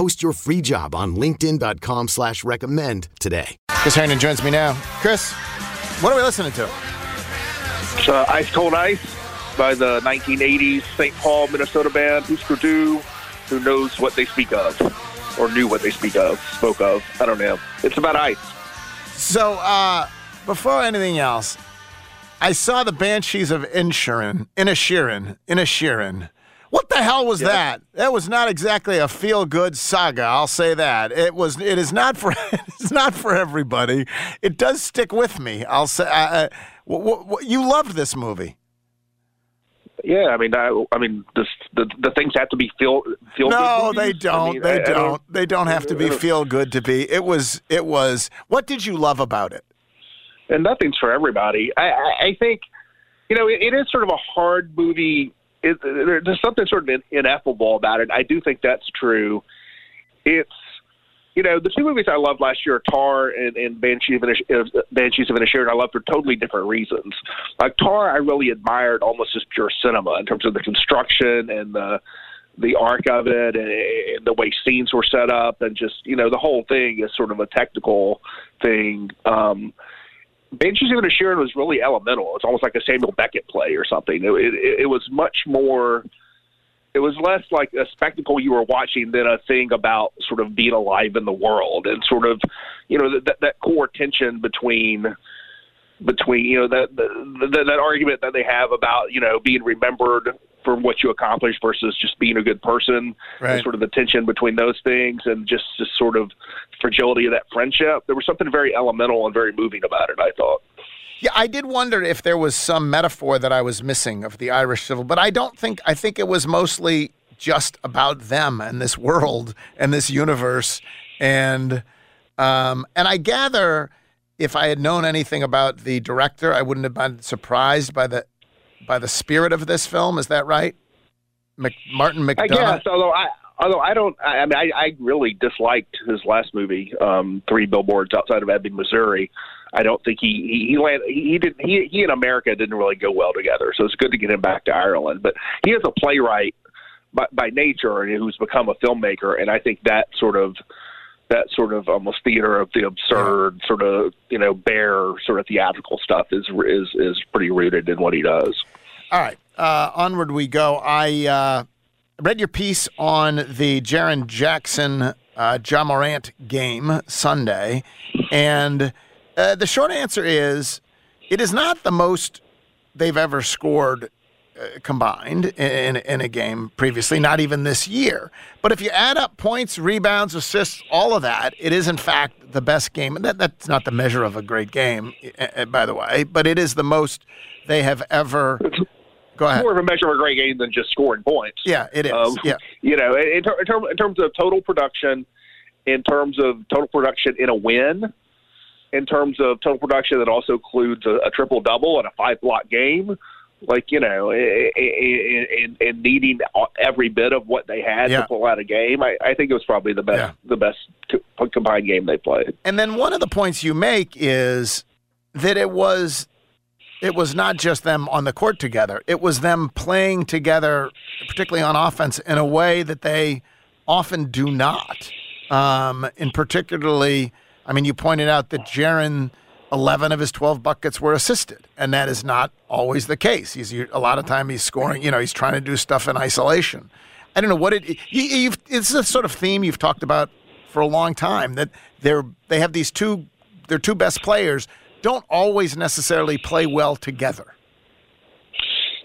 Post your free job on linkedin.com slash recommend today. Chris Herrington joins me now. Chris, what are we listening to? It's, uh, Ice Cold Ice by the 1980s St. Paul, Minnesota band Husker Du, who knows what they speak of, or knew what they speak of, spoke of. I don't know. It's about ice. So, uh, before anything else, I saw the Banshees of Inisherin, Inisherin, Inisherin. What the hell was that? That was not exactly a feel-good saga. I'll say that. It was. It is not for. It's not for everybody. It does stick with me. I'll say. Uh, w- w- you loved this movie. Yeah, I mean, I, I mean, this, the the things have to be feel feel. No, they don't. mean, they I- I don't. They don't have to be feel good to be. It was. It was. What did you love about it? and nothing's for everybody. I, I, I think, you know, it, it is sort of a hard movie. It, there, there's something sort of ineffable about it. I do think that's true. It's, you know, the two movies I loved last year, Tar and, and Banshees of Inish- uh, Inisherin, I loved for totally different reasons. Like Tar, I really admired almost as pure cinema in terms of the construction and the the arc of it and, and the way scenes were set up and just you know the whole thing is sort of a technical thing. Um, Banshees of Inisherin was really elemental. It's almost like a Samuel Beckett play or something. It, it, it was much more. It was less like a spectacle you were watching than a thing about sort of being alive in the world and sort of, you know, that that core tension between between you know that that that argument that they have about you know being remembered for what you accomplished versus just being a good person Right. and sort of the tension between those things and just just sort of fragility of that friendship there was something very elemental and very moving about it i thought Yeah, I did wonder if there was some metaphor that I was missing of the Irish Civil, but I don't think. I think it was mostly just about them and this world and this universe, and um, and I gather if I had known anything about the director, I wouldn't have been surprised by the by the spirit of this film. Is that right? Mc, Martin i McDonagh. guess although i although i don't i, I mean I, I really disliked his last movie um three billboards outside of ebbing missouri I don't think he he he, land, he did he he and America didn't really go well together. So it's good to get him back to Ireland. But he is a playwright by, by nature and who's become a filmmaker, and I think that sort of that sort of almost theater of the absurd, sort of you know bare sort of theatrical stuff is is is pretty rooted in what he does. All right, uh, onward we go. I uh, read your piece on the Jaren Jackson uh, Ja Morant game Sunday, and uh, the short answer is it is not the most they've ever scored combined in, in a game previously, not even this year. But if you add up points, rebounds, assists, all of that, it is in fact the best game. And that, that's not the measure of a great game, uh, uh, by the way, but it is the most they have ever. Go ahead. More of a measure of a great game than just scoring points. Yeah, it is. Um, yeah. You know, in, ter- in terms of total production, in terms of total production in a win, in terms of total production that also includes a, a triple double and a five block game, like you know, and and needing every bit of what they had Yeah. to pull out a game, I, I think it was probably the best Yeah. the best combined game they played. And then one of the points you make is that it was it was not just them on the court together. It was them playing together, particularly on offense, in a way that they often do not. Um, and particularly, I mean, you pointed out that Jaren, eleven of his twelve buckets were assisted, and that is not always the case. He's a lot of time he's scoring. You know, he's trying to do stuff in isolation. I don't know what it. You, you've, it's a sort of theme you've talked about for a long time that they're they have these two their two best players don't always necessarily play well together.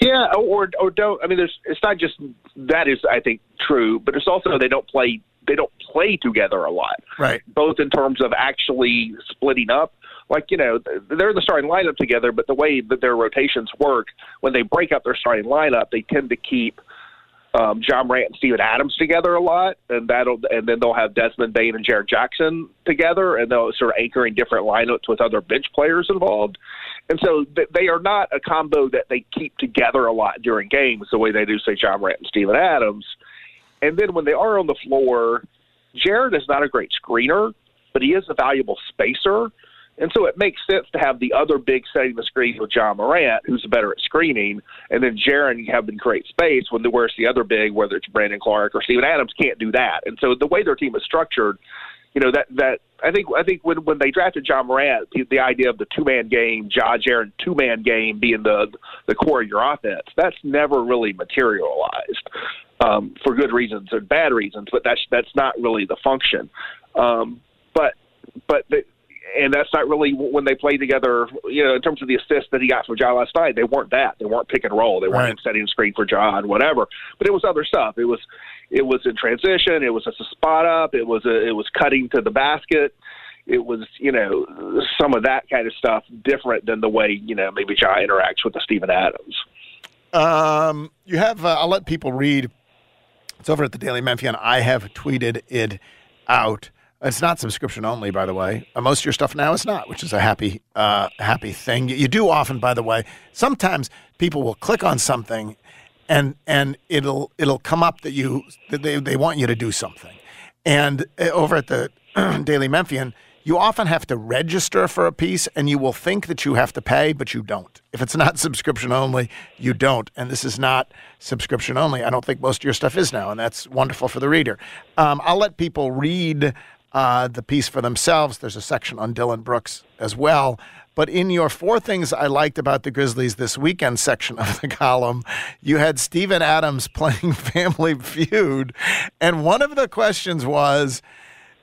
Yeah, or or don't. I mean, there's. It's not just that is I think true, but it's also they don't play. They don't play together a lot. Right. Both in terms of actually splitting up. Like you know, they're in the starting lineup together, but the way that their rotations work, when they break up their starting lineup, they tend to keep um, Ja Morant and Steven Adams together a lot, and that'll and then they'll have Desmond Bane and Jaren Jackson together, and they'll sort of anchoring different lineups with other bench players involved. And so th- they are not a combo that they keep together a lot during games the way they do, say, Ja Morant and Steven Adams. And then when they are on the floor, Jared is not a great screener, but he is a valuable spacer. And so it makes sense to have the other big setting the screen with Ja Morant, who's better at screening, and then Jaren have them create space when the where's the other big, whether it's Brandon Clarke or Steven Adams, can't do that. And so the way their team is structured, you know that that I think I think when when they drafted Ja Morant, the, the idea of the two man game, Ja Jaren two man game being the the core of your offense, that's never really materialized um, for good reasons and bad reasons, but that's that's not really the function. Um, but but the, and that's not really when they played together. You know, in terms of the assists that he got from Ja last night, they weren't that. They weren't pick and roll. They weren't Right. setting screen for Ja and whatever. But it was other stuff. It was it was in transition. It was just a spot up. It was a, it was cutting to the basket. It was you know some of that kind of stuff different than the way you know maybe Ja interacts with the Steven Adams. Um, you have. Uh, I'll let people read. It's over at the Daily Memphian. I have tweeted it out. It's not subscription only, by the way. Uh, most of your stuff now is not, which is a happy, uh, happy thing. You, do often, by the way. Sometimes people will click on something, and and it'll it'll come up that you that they they want you to do something, and uh, over at the Daily Memphian. You often have to register for a piece, and you will think that you have to pay, but you don't. If it's not subscription only, you don't. And this is not subscription only. I don't think most of your stuff is now, and that's wonderful for the reader. Um, I'll let people read uh, the piece for themselves. There's a section on Dillon Brooks as well. But in your four things I liked about the Grizzlies this weekend section of the column, you had Steven Adams playing Family Feud. And one of the questions was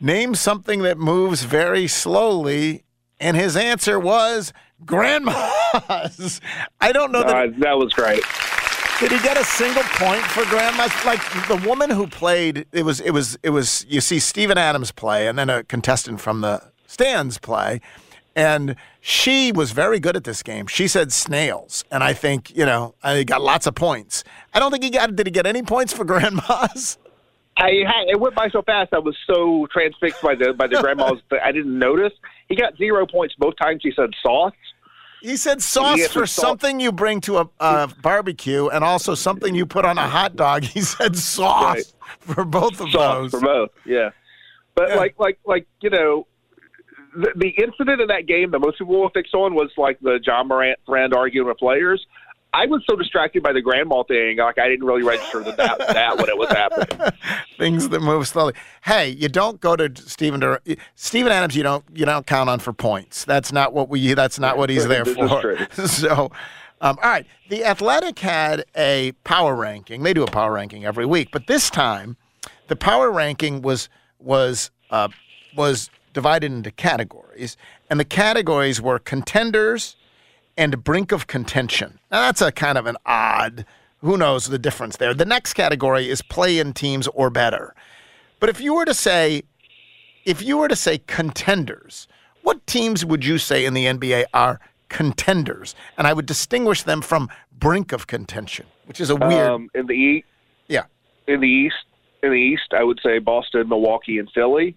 name something that moves very slowly. And his answer was grandmas. I don't know that. Uh, that was great. Did he get a single point for grandmas? Like the woman who played, it was, it was, it was. You see Steven Adams play, and then a contestant from the stands play, and she was very good at this game. She said snails, and I think you know, I got lots of points. I don't think he got. Did he get any points for grandmas? I had, it went by so fast. I was so transfixed by the by the grandmas I didn't notice. He got zero points both times. He said sauce. He said sauce He for something you bring to a, a barbecue, and also something you put on a hot dog. He said sauce Right. for both of sauce those. for both. Yeah, but Yeah. like like like you know, the, the incident in that game that most people will fix on was like the Ja Morant friend arguing with players. I was so distracted by the grandma thing, like I didn't really register that that, that when it was happening. things that move slowly. Hey, you don't go to Stephen Dur- Steven Adams. You don't you don't count on for points. That's not what we. That's not what he's there for. So, um, all right. The Athletic had a power ranking. They do a power ranking every week, but this time, the power ranking was was uh, was divided into categories, and the categories were contenders and brink of contention. Now that's a kind of an odd. Who knows the difference there? The next category is play-in teams or better. But if you were to say, if you were to say contenders, what teams would you say in the NBA are contenders? And I would distinguish them from brink of contention, which is a weird. Um, in the East, yeah. in the East, in the East, I would say Boston, Milwaukee, and Philly.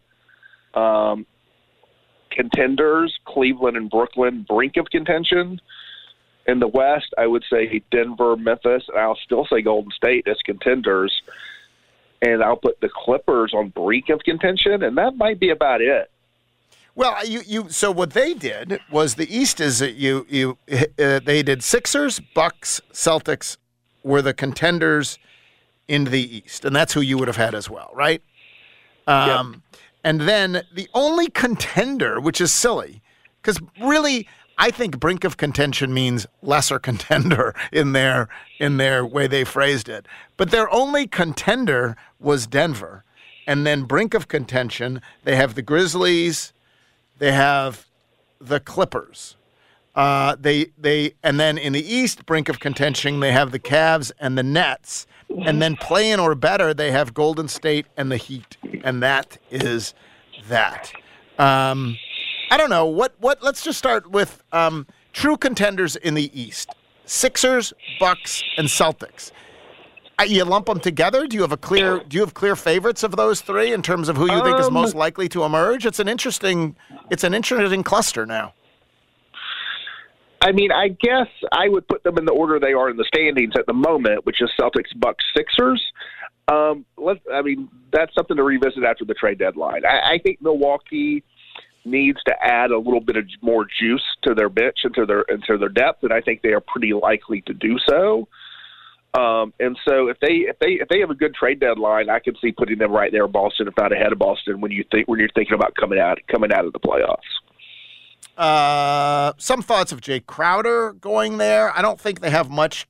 Um, contenders, Cleveland and Brooklyn, brink of contention. In the West, I would say Denver, Memphis, and I'll still say Golden State as contenders. And I'll put the Clippers on brink of contention, and that might be about it. Well, you you so what they did was the East is that you you uh, they did Sixers, Bucks, Celtics were the contenders in the East, and that's who you would have had as well, right? Um, And then the only contender, which is silly, because really, I think brink of contention means lesser contender in their in their way they phrased it. But their only contender was Denver, and then brink of contention they have the Grizzlies, they have the Clippers. Uh, they they and then in the East, brink of contention, they have the Cavs and the Nets, and then playing or better, they have Golden State and the Heat, and that is that. Um, I don't know what what. Let's just start with um, true contenders in the East: Sixers, Bucks, and Celtics. Uh, You lump them together. Do you have a clear? Do you have clear favorites of those three in terms of who you think is Um, most likely to emerge? It's an interesting. It's an interesting cluster now. I mean, I guess I would put them in the order they are in the standings at the moment, which is Celtics, Bucks, Sixers. Um, let I mean, that's something to revisit after the trade deadline. I, I think Milwaukee needs to add a little bit of more juice to their bench and to their and to their depth, and I think they are pretty likely to do so. Um, and so if they if they if they have a good trade deadline, I can see putting them right there in Boston, if not ahead of Boston, when you think when you're thinking about coming out coming out of the playoffs. Uh, some thoughts of Jae Crowder going there. I don't think they have much.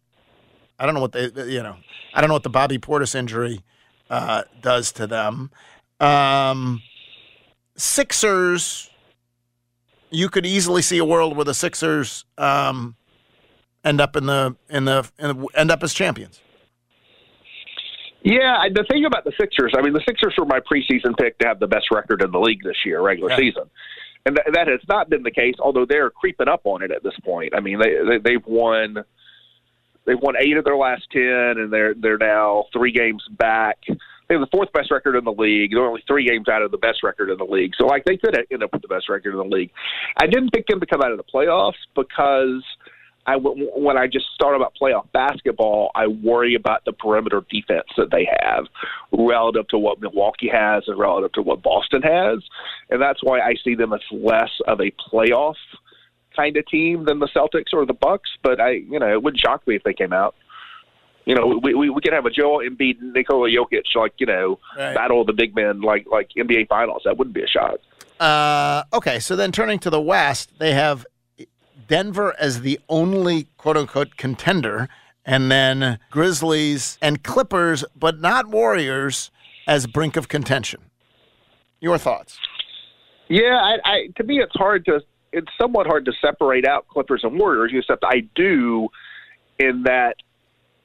I don't know what they, you know, I don't know what the Bobby Portis injury uh, does to them. Um, Sixers, you could easily see a world where the Sixers um, end up in the in the, in end up as champions. Yeah, the thing about the Sixers, I mean, the Sixers were my preseason pick to have the best record in the league this year, regular Yeah. season, and th- that has not been the case. Although they're creeping up on it at this point. I mean, they, they they've won they've won eight of their last ten, and they're they're now three games back. They have the fourth best record in the league. They're only three games out of the best record in the league. So, like, they could end up with the best record in the league. I didn't pick them to come out of the playoffs because I when I just start about playoff basketball, I worry about the perimeter defense that they have relative to what Milwaukee has and relative to what Boston has, and that's why I see them as less of a playoff kind of team than the Celtics or the Bucks. But I, you know, it wouldn't shock me if they came out. You know, we we, we could have a Joel Embiid, Nikola Jokic, like you know, Right. battle of the big men, like like NBA Finals. That wouldn't be a shock. Uh, okay, so then turning to the West, they have Denver as the only quote unquote contender, and then Grizzlies and Clippers, but not Warriors, as brink of contention. Your thoughts? Yeah, I, I to me it's hard to it's somewhat hard to separate out Clippers and Warriors, except I do in that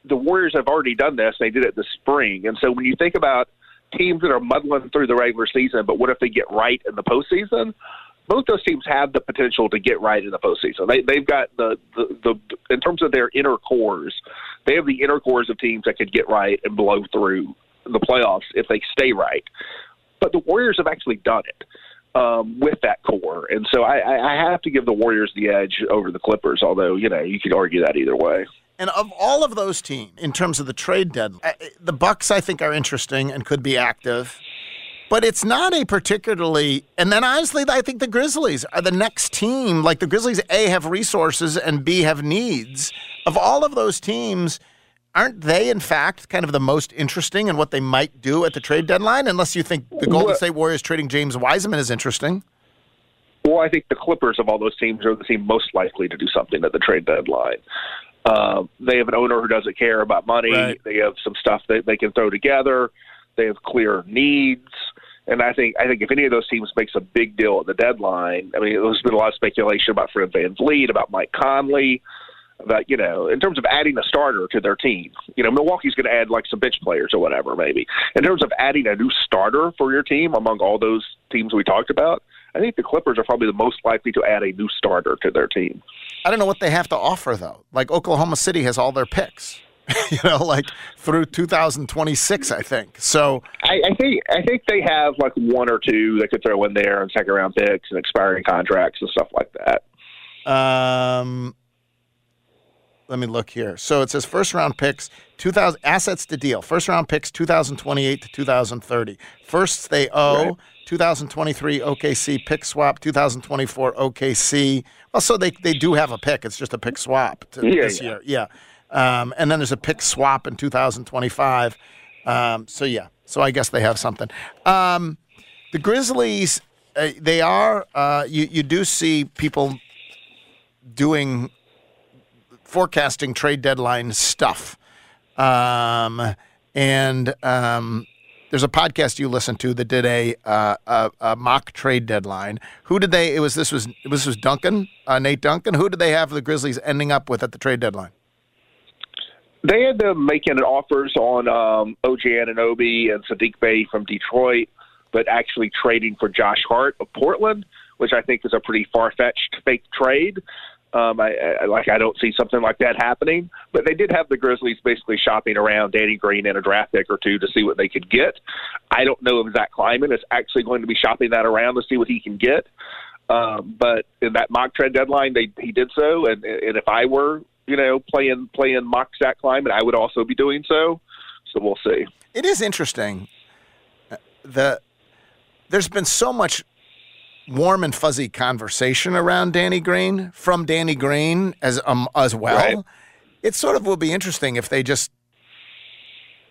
the Warriors have already done this. They did it this spring, and so when you think about teams that are muddling through the regular season, but what if they get right in the postseason? Both those teams have the potential to get right in the postseason. They, they've got the, the the in terms of their inner cores, they have the inner cores of teams that could get right and blow through the playoffs if they stay right. But the Warriors have actually done it um, with that core, and so I, I I have to give the Warriors the edge over the Clippers. Although you know you could argue that either way. And of all of those teams, in terms of the trade deadline, uh, the Bucks I think are interesting and could be active, but it's not a particularly. And then honestly, I think the Grizzlies are the next team. Like the Grizzlies, a have resources and b have needs. Of all of those teams, aren't they in fact kind of the most interesting in what they might do at the trade deadline? Unless you think the Golden State Warriors trading James Wiseman is interesting. Well, I think the Clippers of all those teams are the team most likely to do something at the trade deadline. Uh, they have an owner who doesn't care about money. Right. They have some stuff that they can throw together. They have clear needs, and I think I think if any of those teams makes a big deal at the deadline, I mean, there's been a lot of speculation about Fred VanVleet, about Mike Conley, about you know, in terms of adding a starter to their team. You know, Milwaukee's going to add like some bench players or whatever, maybe. In terms of adding a new starter for your team among all those teams we talked about, I think the Clippers are probably the most likely to add a new starter to their team. I don't know what they have to offer though. Like Oklahoma City has all their picks, you know, like through 2026, I think. So I, I think I think they have like one or two they could throw in there and second round picks and expiring contracts and stuff like that. Um, let me look here. So it says first round picks, 2000 assets to deal. First round picks 2028 to 2030. Firsts they owe Right. 2023 OKC pick swap, 2024 OKC. Well, so they they do have a pick. It's just a pick swap to Yeah, this yeah. year. Yeah. Um, and then there's a pick swap in 2025. Um, so yeah. So I guess they have something. Um, the Grizzlies, uh, they are. Uh, you you do see people doing forecasting trade deadline stuff. Um, and um, there's a podcast you listen to that did a, uh, a, a mock trade deadline. Who did they? It was this was this was Duncan, uh, Nate Duncan. Who did they have the Grizzlies ending up with at the trade deadline? They had them making offers on um, OG Anunoby and Saddiq Bey from Detroit, but actually trading for Josh Hart of Portland, which I think is a pretty far fetched fake trade. Um, I, I like I don't see something like that happening, but they did have the Grizzlies basically shopping around Danny Green and a draft pick or two to see what they could get. I don't know if Zach Kleiman is actually going to be shopping that around to see what he can get. Um, but in that mock trade deadline, they he did so, and and if I were you know playing playing mock Zach Kleiman, I would also be doing so. So we'll see. It is interesting. Uh, the there's been so much warm and fuzzy conversation around Danny Green from Danny Green as um, as well. Right. It sort of will be interesting if they just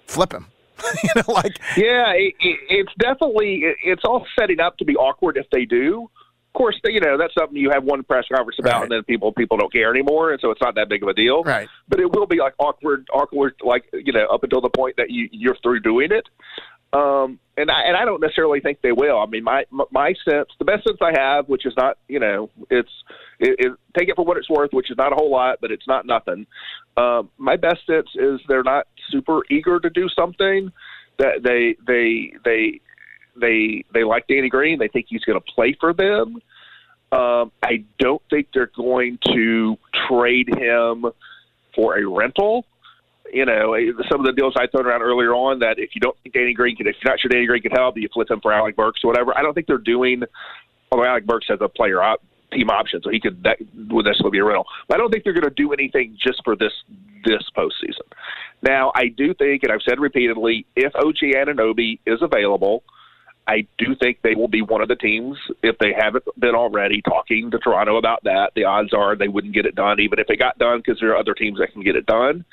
flip him. you know, like Yeah, it, it, it's definitely it, it's all setting up to be awkward if they do. Of course, you know that's something you have one press conference about, Right. and then people people don't care anymore, and so it's not that big of a deal. Right. But it will be like awkward, awkward, like you know, up until the point that you you're through doing it. Um, and I and I don't necessarily think they will. I mean, my my sense, the best sense I have, which is not, you know, it's it, it, take it for what it's worth, which is not a whole lot, but it's not nothing. Um, my best sense is they're not super eager to do something. That they they they they they like Danny Green. They think he's going to play for them. Um, I don't think they're going to trade him for a rental. You know, eh, some of the deals I thrown around earlier on that if you don't think Danny Green could, if you're not sure Danny Green could help, you flip him for Alec Burks or whatever. I don't think they're doing. Although Alec Burks has a player op, team option, so he could that would necessarily be a rental. But I don't think they're going to do anything just for this this postseason. Now, I do think, and I've said repeatedly, if OG Anunoby is available, I do think they will be one of the teams, if they haven't been already, talking to Toronto about that. The odds are they wouldn't get it done, even if it got done, because there are other teams that can get it done.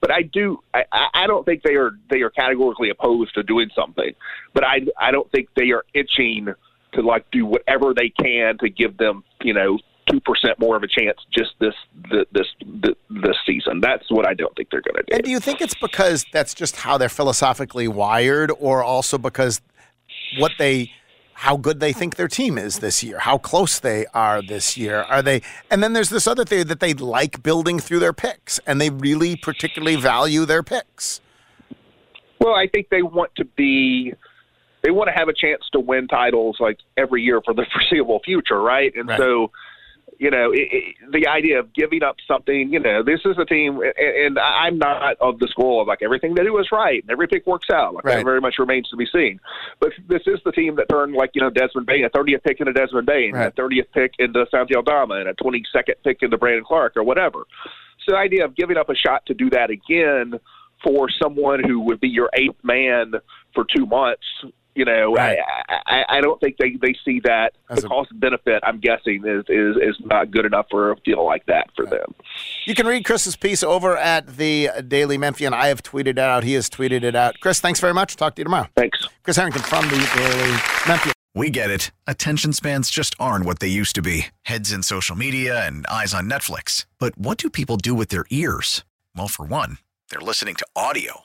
But I do, I, I don't think they are they are categorically opposed to doing something. But I I don't think they are itching to like do whatever they can to give them, you know, two percent more of a chance just this this this this season. That's what I don't think they're going to do. And do you think it's because that's just how they're philosophically wired, or also because what they, how good they think their team is this year, how close they are this year? Are they? And then there's this other theory that they like building through their picks, and they really particularly value their picks. Well, I think they want to be they want to have a chance to win titles like every year for the foreseeable future, right? And Right. so, you know, it, it, the idea of giving up something, you know, this is a team, and, and I'm not of the school of like everything they do is right and every pick works out. Like Right. that very much remains to be seen. But this is the team that turned like you know Desmond Bane, a 30th pick into Desmond Bane, Right. a 30th pick into Santi Aldama, and a 22nd pick into Brandon Clarke or whatever. So the idea of giving up a shot to do that again for someone who would be your eighth man for two months, you know, Right. I, I, I don't think they, they see that As the a- cost benefit. I'm guessing is, is is not good enough for a deal like that for them. You can read Chris's piece over at the Daily Memphian. I have tweeted it out. He has tweeted it out. Chris, thanks very much. Talk to you tomorrow. Thanks. Chris Herrington from the Daily Memphian. We get it. Attention spans just aren't what they used to be heads in social media and eyes on Netflix. But what do people do with their ears? Well, for one, they're listening to audio.